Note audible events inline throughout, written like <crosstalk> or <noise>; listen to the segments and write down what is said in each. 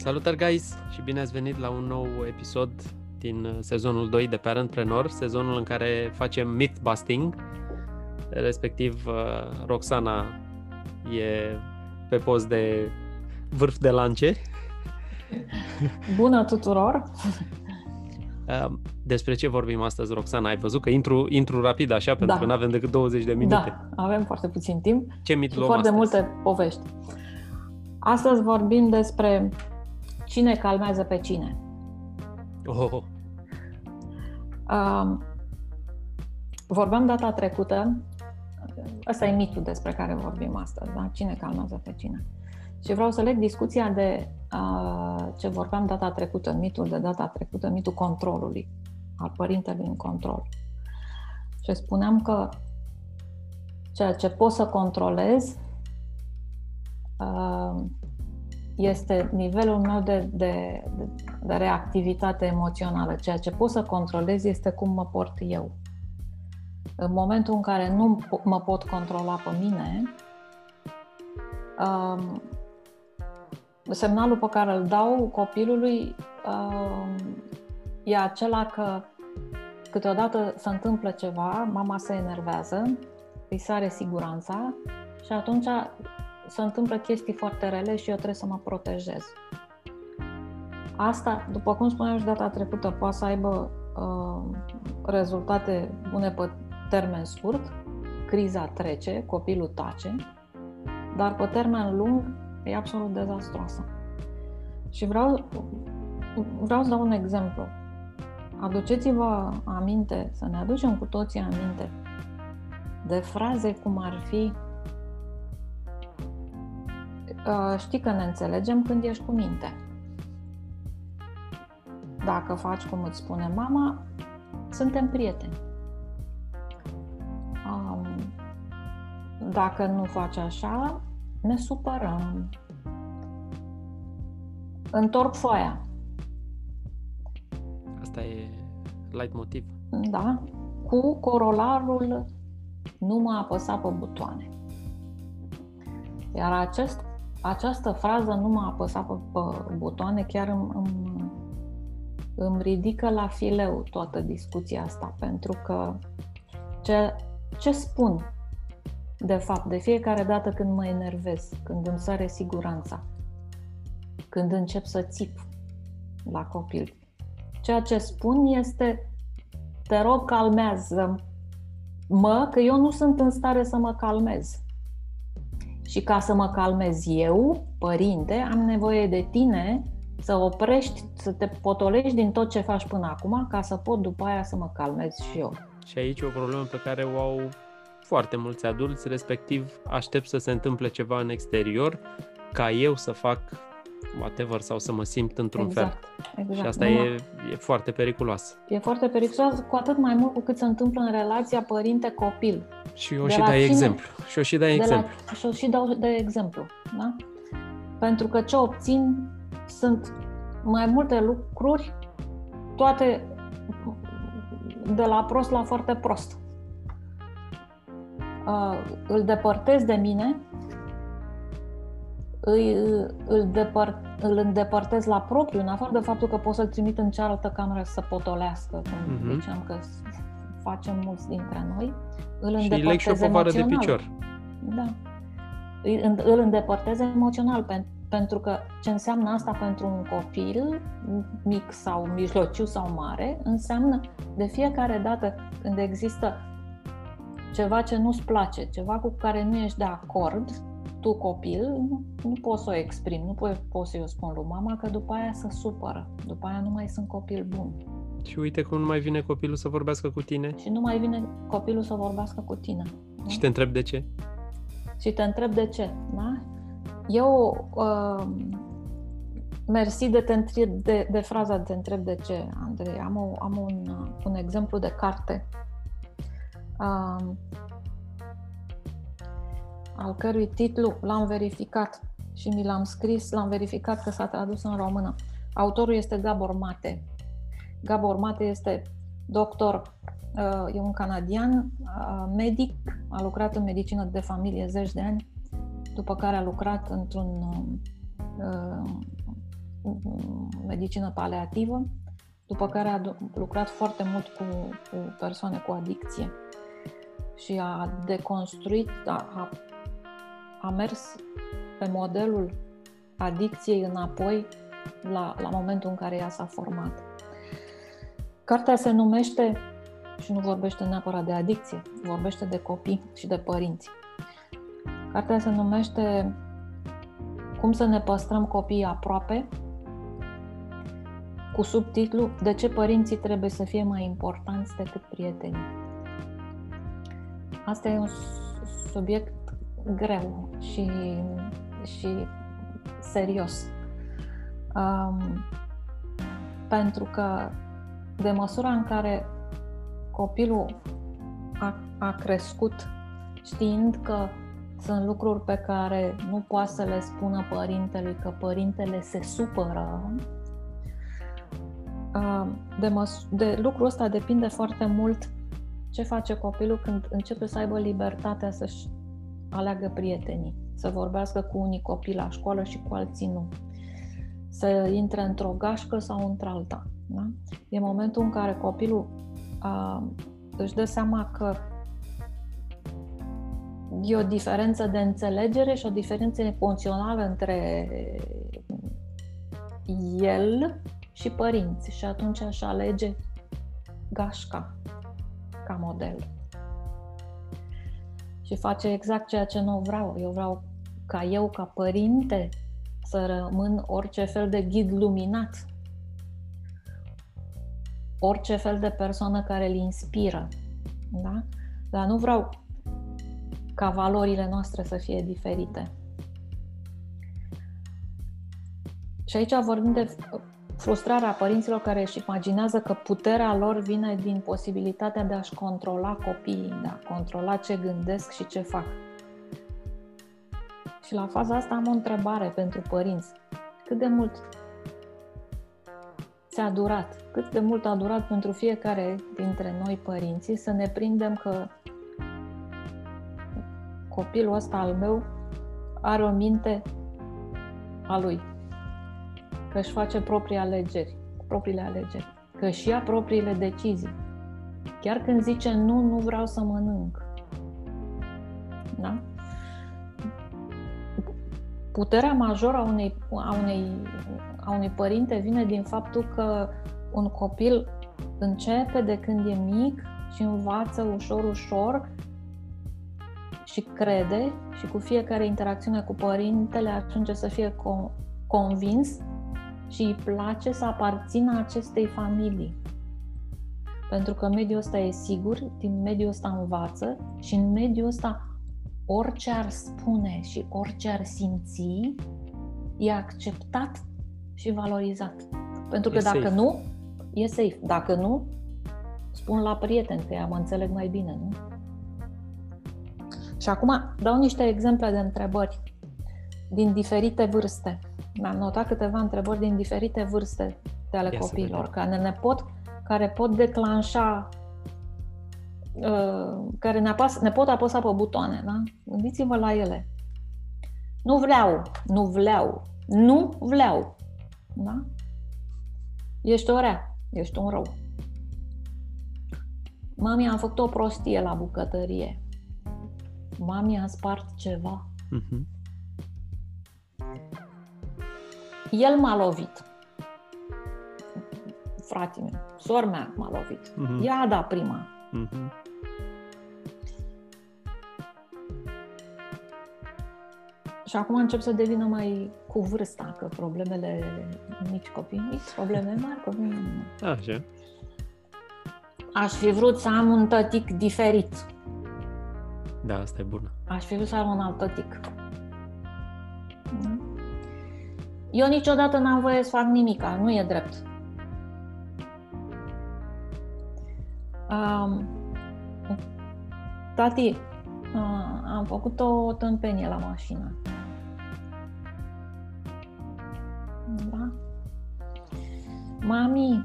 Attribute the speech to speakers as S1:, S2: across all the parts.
S1: Salutări, guys, și bine ați venit la un nou episod din uh, sezonul 2 de Parentpreneur, sezonul în care facem myth-busting, respectiv uh, Roxana e pe post de vârf de lance.
S2: Bună tuturor!
S1: Uh, despre ce vorbim astăzi, Roxana? Ai văzut că intru, intru rapid așa, pentru da. că nu avem decât 20 de minute.
S2: Da, avem foarte puțin timp
S1: ce mit
S2: și foarte
S1: astăzi?
S2: multe povești. Astăzi vorbim despre cine calmează pe cine.
S1: Oh.
S2: Uh, vorbeam data trecută, ăsta e mitul despre care vorbim astăzi, da? cine calmează pe cine. Și vreau să leg discuția de uh, ce vorbeam data trecută, mitul de data trecută, mitul controlului, al părintelui în control. Și spuneam că ceea ce pot să controlez uh, este nivelul meu de, de, de reactivitate emoțională. Ceea ce pot să controlez este cum mă port eu. În momentul în care nu mă pot controla pe mine, um, semnalul pe care îl dau copilului um, e acela că câteodată se întâmplă ceva, mama se enervează, îi sare siguranța și atunci se întâmplă chestii foarte rele și eu trebuie să mă protejez. Asta, după cum spuneam și data trecută, poate să aibă uh, rezultate bune pe termen scurt, criza trece, copilul tace, dar pe termen lung e absolut dezastroasă. Și vreau, vreau să dau un exemplu. Aduceți-vă aminte, să ne aducem cu toții aminte de fraze cum ar fi știi că ne înțelegem când ești cu minte. Dacă faci cum îți spune mama, suntem prieteni. Dacă nu faci așa, ne supărăm. Întorc foaia.
S1: Asta e light motiv.
S2: Da. Cu corolarul nu mă apăsa pe butoane. Iar acest această frază nu m-a apăsat pe, pe butoane, chiar îmi, îmi, îmi ridică la fileu toată discuția asta, pentru că ce, ce spun, de fapt, de fiecare dată când mă enervez, când îmi sare siguranța, când încep să țip la copil, ceea ce spun este te rog, calmează mă, că eu nu sunt în stare să mă calmez. Și ca să mă calmez eu, părinte, am nevoie de tine să oprești, să te potolești din tot ce faci până acum, ca să pot după aia să mă calmez și eu.
S1: Și aici e o problemă pe care o au foarte mulți adulți, respectiv aștept să se întâmple ceva în exterior ca eu să fac whatever sau să mă simt într-un
S2: exact,
S1: fel.
S2: Exact.
S1: Și asta e, e foarte periculos.
S2: E foarte periculos, cu atât mai mult cu cât se întâmplă în relația părinte-copil.
S1: Și eu și dai cine? exemplu. Și eu și dai exemplu.
S2: La, și eu și dau de exemplu. Da? Pentru că ce obțin sunt mai multe lucruri, toate de la prost la foarte prost. Uh, îl depărtez de mine, îi, îl, depăr, îl îndepărtez la propriu, în afară de faptul că pot să-l trimit în cealaltă cameră să potolească, cum uh-huh. ziceam că facem mulți dintre noi, îl
S1: și îi leg și o povară de picior.
S2: Da. Îl îndepărtez emoțional, pentru că ce înseamnă asta pentru un copil, mic sau mijlociu sau mare, înseamnă de fiecare dată când există ceva ce nu-ți place, ceva cu care nu ești de acord, tu copil, nu, nu poți să o exprimi, nu poți, poți să-i o spun lui mama că după aia se supără, după aia nu mai sunt copil bun.
S1: Și uite cum nu mai vine copilul să vorbească cu tine.
S2: Și nu mai vine copilul să vorbească cu tine.
S1: Da? Și te întreb de ce?
S2: Și te întreb de ce, da? Eu, uh, mersi de, te întreb, de, de fraza de te întreb de ce, Andrei. Am, o, am un, uh, un exemplu de carte uh, al cărui titlu l-am verificat și mi l-am scris, l-am verificat că s-a tradus în română. Autorul este Gabor Mate. Gabor Mate este doctor, uh, e un canadian, uh, medic, a lucrat în medicină de familie zeci de ani, după care a lucrat într-un uh, medicină paleativă, după care a lucrat foarte mult cu, cu persoane cu adicție și a deconstruit, a, a, a mers pe modelul adicției înapoi la, la momentul în care ea s-a format. Cartea se numește, și nu vorbește neapărat de adicție, vorbește de copii și de părinți. Cartea se numește Cum să ne păstrăm copiii aproape, cu subtitlu De ce părinții trebuie să fie mai importanți decât prietenii. Asta e un subiect greu și, și serios. Um, pentru că de măsura în care copilul a, a crescut știind că sunt lucruri pe care nu poate să le spună părintelui, că părintele se supără, um, de, măs- de lucrul ăsta depinde foarte mult ce face copilul când începe să aibă libertatea să-și aleagă prietenii, să vorbească cu unii copii la școală și cu alții nu, să intre într-o gașcă sau într-alta. Da? E momentul în care copilul a, își dă seama că e o diferență de înțelegere și o diferență emoțională între el și părinți și atunci aș alege gașca ca model. Și face exact ceea ce nu vreau. Eu vreau ca eu, ca părinte, să rămân orice fel de ghid luminat, orice fel de persoană care îl inspiră. Da? Dar nu vreau ca valorile noastre să fie diferite. Și aici vorbim de frustrarea părinților care își imaginează că puterea lor vine din posibilitatea de a-și controla copiii, de a controla ce gândesc și ce fac. Și la faza asta am o întrebare pentru părinți. Cât de mult ți-a durat? Cât de mult a durat pentru fiecare dintre noi părinții să ne prindem că copilul ăsta al meu are o minte a lui, că își face proprii alegeri, propriile alegeri, că își ia propriile decizii. Chiar când zice nu, nu vreau să mănânc. Da? Puterea majoră a unei, a, unei, a unui părinte vine din faptul că un copil începe de când e mic și învață ușor, ușor și crede și cu fiecare interacțiune cu părintele ajunge să fie convins și îi place să aparțină acestei familii. Pentru că mediul ăsta e sigur, din mediul ăsta învață și în mediul ăsta orice ar spune și orice ar simți e acceptat și valorizat. Pentru că e dacă safe. nu, e safe. Dacă nu, spun la prieten că ea mă înțeleg mai bine, nu? Și acum dau niște exemple de întrebări din diferite vârste. Mi-am notat câteva întrebări din diferite vârste de ale Ia copiilor, care ne pot, care pot declanșa, uh, care ne, apas, ne pot apăsa pe butoane. Da? Gândiți-vă la ele. Nu vreau, nu vreau, nu vreau. Da? Ești o rea, ești un rău. Mami, am făcut o prostie la bucătărie. Mami, a spart ceva. Uh-huh. El m-a lovit. Fratele meu, sora mea m-a lovit. Uh-huh. Ea a dat prima. Uh-huh. Și acum încep să devină mai cu vârsta, că problemele mici copii, mici probleme mari copii.
S1: Așa.
S2: Aș fi vrut să am un tătic diferit.
S1: Da, asta e bună.
S2: Aș fi vrut să am un alt tătic. Eu niciodată n-am voie să fac nimica, nu e drept. Um, tati, uh, am făcut o tâmpenie la mașină. Da? Mami,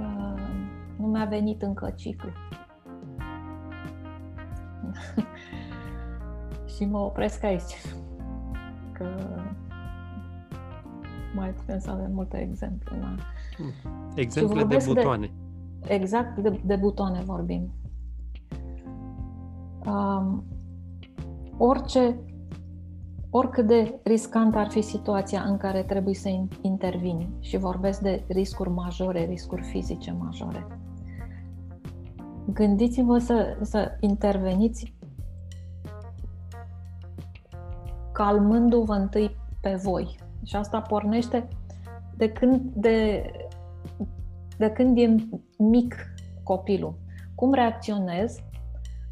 S2: uh, nu mi-a venit încă ciclu. <laughs> și mă opresc aici. Că mai putem să avem multe exemple. Da?
S1: Exemple de butoane.
S2: De, exact, de, de butoane vorbim. Um, orice, oricât de riscant ar fi situația în care trebuie să intervini și vorbesc de riscuri majore, riscuri fizice majore, gândiți-vă să, să interveniți calmându-vă întâi pe voi. Și asta pornește de când, de, de când e mic copilul. Cum reacționez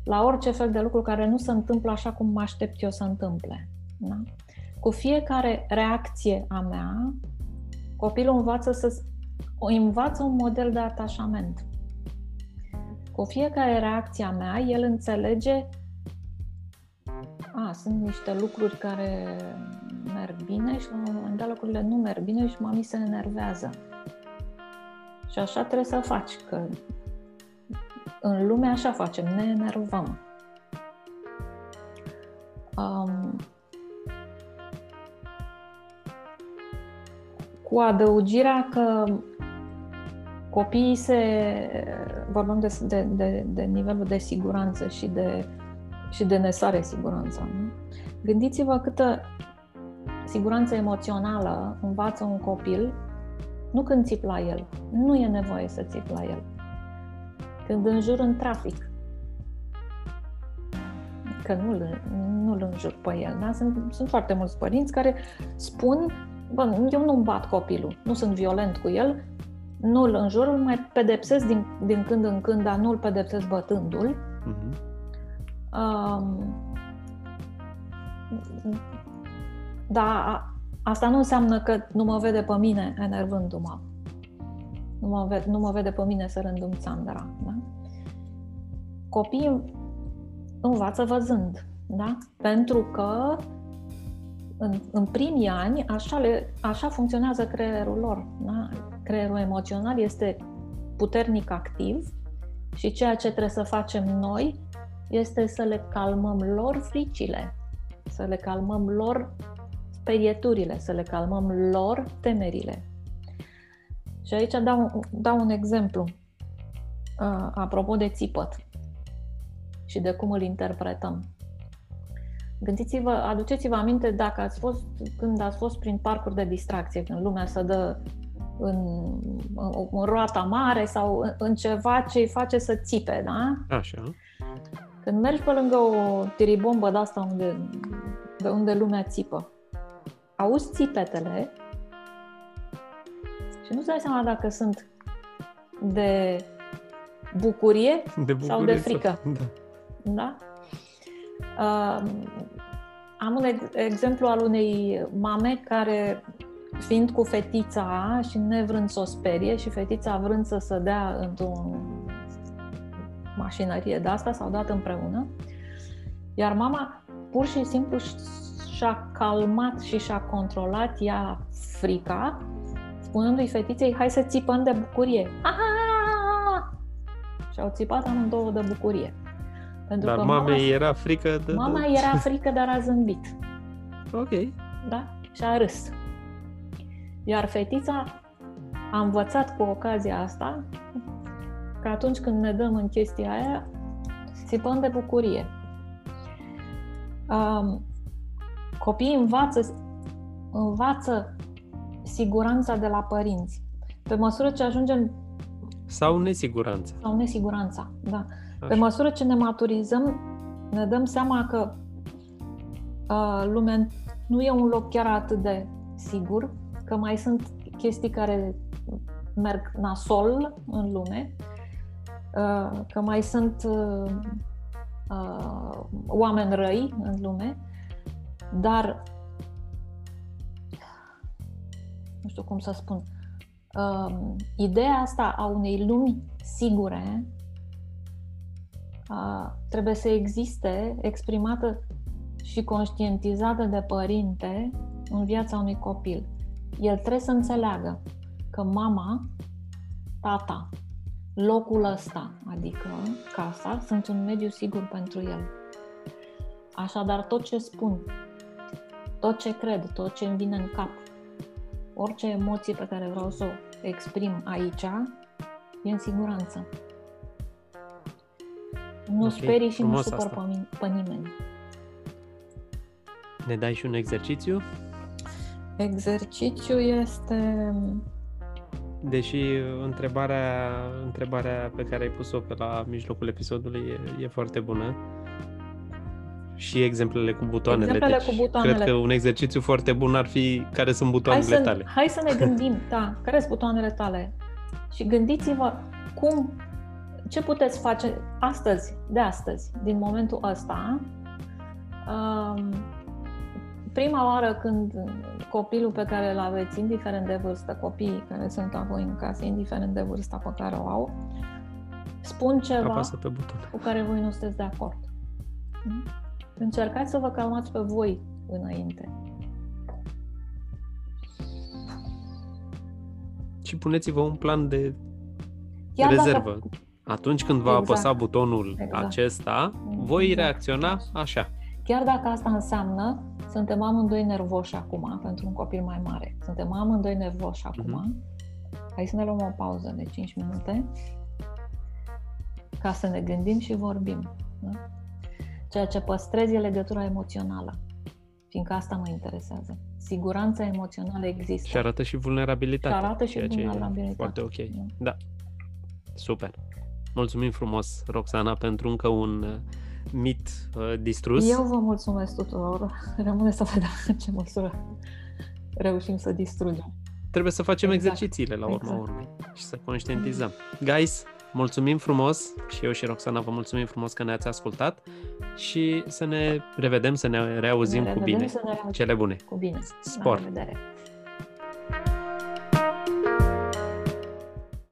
S2: la orice fel de lucru care nu se întâmplă așa cum mă aștept eu să întâmple. Da? Cu fiecare reacție a mea, copilul învață să o învață un model de atașament. Cu fiecare reacție a mea, el înțelege a, sunt niște lucruri care merg bine și la un moment dat lucrurile nu merg bine și mami se enervează. Și așa trebuie să faci, că în lume așa facem, ne enervăm. Um, cu adăugirea că copiii se, vorbim de, de, de, de nivelul de siguranță și de, și de nesare siguranță. Nu? Gândiți-vă câtă siguranță emoțională învață un copil nu când țip la el. Nu e nevoie să țip la el. Când înjur în trafic. Că nu-l, nu-l înjur pe el. Da? Sunt, sunt foarte mulți părinți care spun bă, eu nu bat copilul, nu sunt violent cu el, nu-l înjur, îl mai pedepsesc din, din când în când, dar nu-l pedepsesc bătându-l. Uh-huh. Um, dar asta nu înseamnă că nu mă vede pe mine enervându-mă. Nu mă, vede, nu mă vede pe mine sărându-mi țandra. Da? Copiii învață văzând. Da? Pentru că în, în primii ani așa, le, așa funcționează creierul lor. Da? Creierul emoțional este puternic activ și ceea ce trebuie să facem noi este să le calmăm lor fricile, să le calmăm lor sperieturile, să le calmăm lor temerile. Și aici dau, dau un exemplu uh, apropo de țipăt și de cum îl interpretăm. Gândiți-vă, aduceți-vă aminte dacă ați fost, când ați fost prin parcuri de distracție, când lumea se dă în, în, în roata mare sau în, în ceva ce îi face să țipe, da?
S1: Așa.
S2: Când mergi pe lângă o tiribombă de asta unde, de unde lumea țipă, auzi țipetele și nu-ți dai seama dacă sunt de bucurie, de bucurie sau de frică. Sau, <laughs> da. da? Uh, am un exemplu al unei mame care, fiind cu fetița și nevrând să o sperie și fetița vrând să se dea într-o mașinărie de asta, s-au dat împreună, iar mama pur și simplu și-a calmat și și-a controlat ea frica, spunându-i fetiței, hai să țipăm de bucurie. Aha! Și au țipat amândouă de bucurie.
S1: Pentru dar că mama era frică de...
S2: Mama de... era frică, dar a zâmbit.
S1: Ok.
S2: Da? Și a râs. Iar fetița a învățat cu ocazia asta că atunci când ne dăm în chestia aia, țipăm de bucurie. Um, copiii învață, învață siguranța de la părinți. Pe măsură ce ajungem...
S1: Sau nesiguranța.
S2: Sau nesiguranța, da. Așa. Pe măsură ce ne maturizăm, ne dăm seama că uh, lumea nu e un loc chiar atât de sigur, că mai sunt chestii care merg nasol în lume, uh, că mai sunt uh, uh, oameni răi în lume, dar nu știu cum să spun, uh, ideea asta a unei lumi sigure trebuie să existe exprimată și conștientizată de părinte în viața unui copil. El trebuie să înțeleagă că mama, tata, locul ăsta, adică casa, sunt un mediu sigur pentru el. Așadar, tot ce spun, tot ce cred, tot ce îmi vine în cap, orice emoție pe care vreau să o exprim aici e în siguranță. Nu okay, sperii și nu supăr pe, pe nimeni.
S1: Ne dai și un exercițiu?
S2: Exercițiu este...
S1: Deși întrebarea, întrebarea pe care ai pus-o pe la mijlocul episodului e, e foarte bună și exemplele cu butoanele.
S2: Exemplele
S1: deci,
S2: cu butoanele.
S1: Cred că un exercițiu foarte bun ar fi care sunt butoanele
S2: hai să,
S1: tale.
S2: Hai să ne gândim, da, care sunt butoanele tale? Și gândiți-vă cum, ce puteți face astăzi, de astăzi, din momentul ăsta, um, prima oară când copilul pe care îl aveți, indiferent de vârstă, copiii care sunt la voi în casă, indiferent de vârsta pe care o au, spun ceva
S1: pe buton.
S2: cu care voi nu sunteți de acord. Hmm? Încercați să vă calmați pe voi înainte.
S1: Și puneți-vă un plan de Chiar rezervă. Dacă... Atunci când va exact. apăsa butonul exact. acesta, voi exact. reacționa așa.
S2: Chiar dacă asta înseamnă, suntem amândoi nervoși acum pentru un copil mai mare. Suntem amândoi nervoși acum. Mm-hmm. Hai să ne luăm o pauză de 5 minute ca să ne gândim și vorbim. Da? Ceea ce păstrez e legătura emoțională, fiindcă asta mă interesează. Siguranța emoțională există.
S1: Și arată și vulnerabilitatea.
S2: Și arată și vulnerabilitatea.
S1: Foarte ok. Da. da. Super. Mulțumim frumos, Roxana, pentru încă un uh, mit uh, distrus.
S2: Eu vă mulțumesc tuturor. Rămâne să vedem în ce măsură reușim să distrugem.
S1: Trebuie să facem exact. exercițiile la urma exact. urmei și să conștientizăm. Guys, mulțumim frumos și eu și Roxana vă mulțumim frumos că ne-ați ascultat și să ne revedem, să ne reauzim ne cu bine. Să ne Cele bune.
S2: Cu bine.
S1: Spor.
S2: La revedere.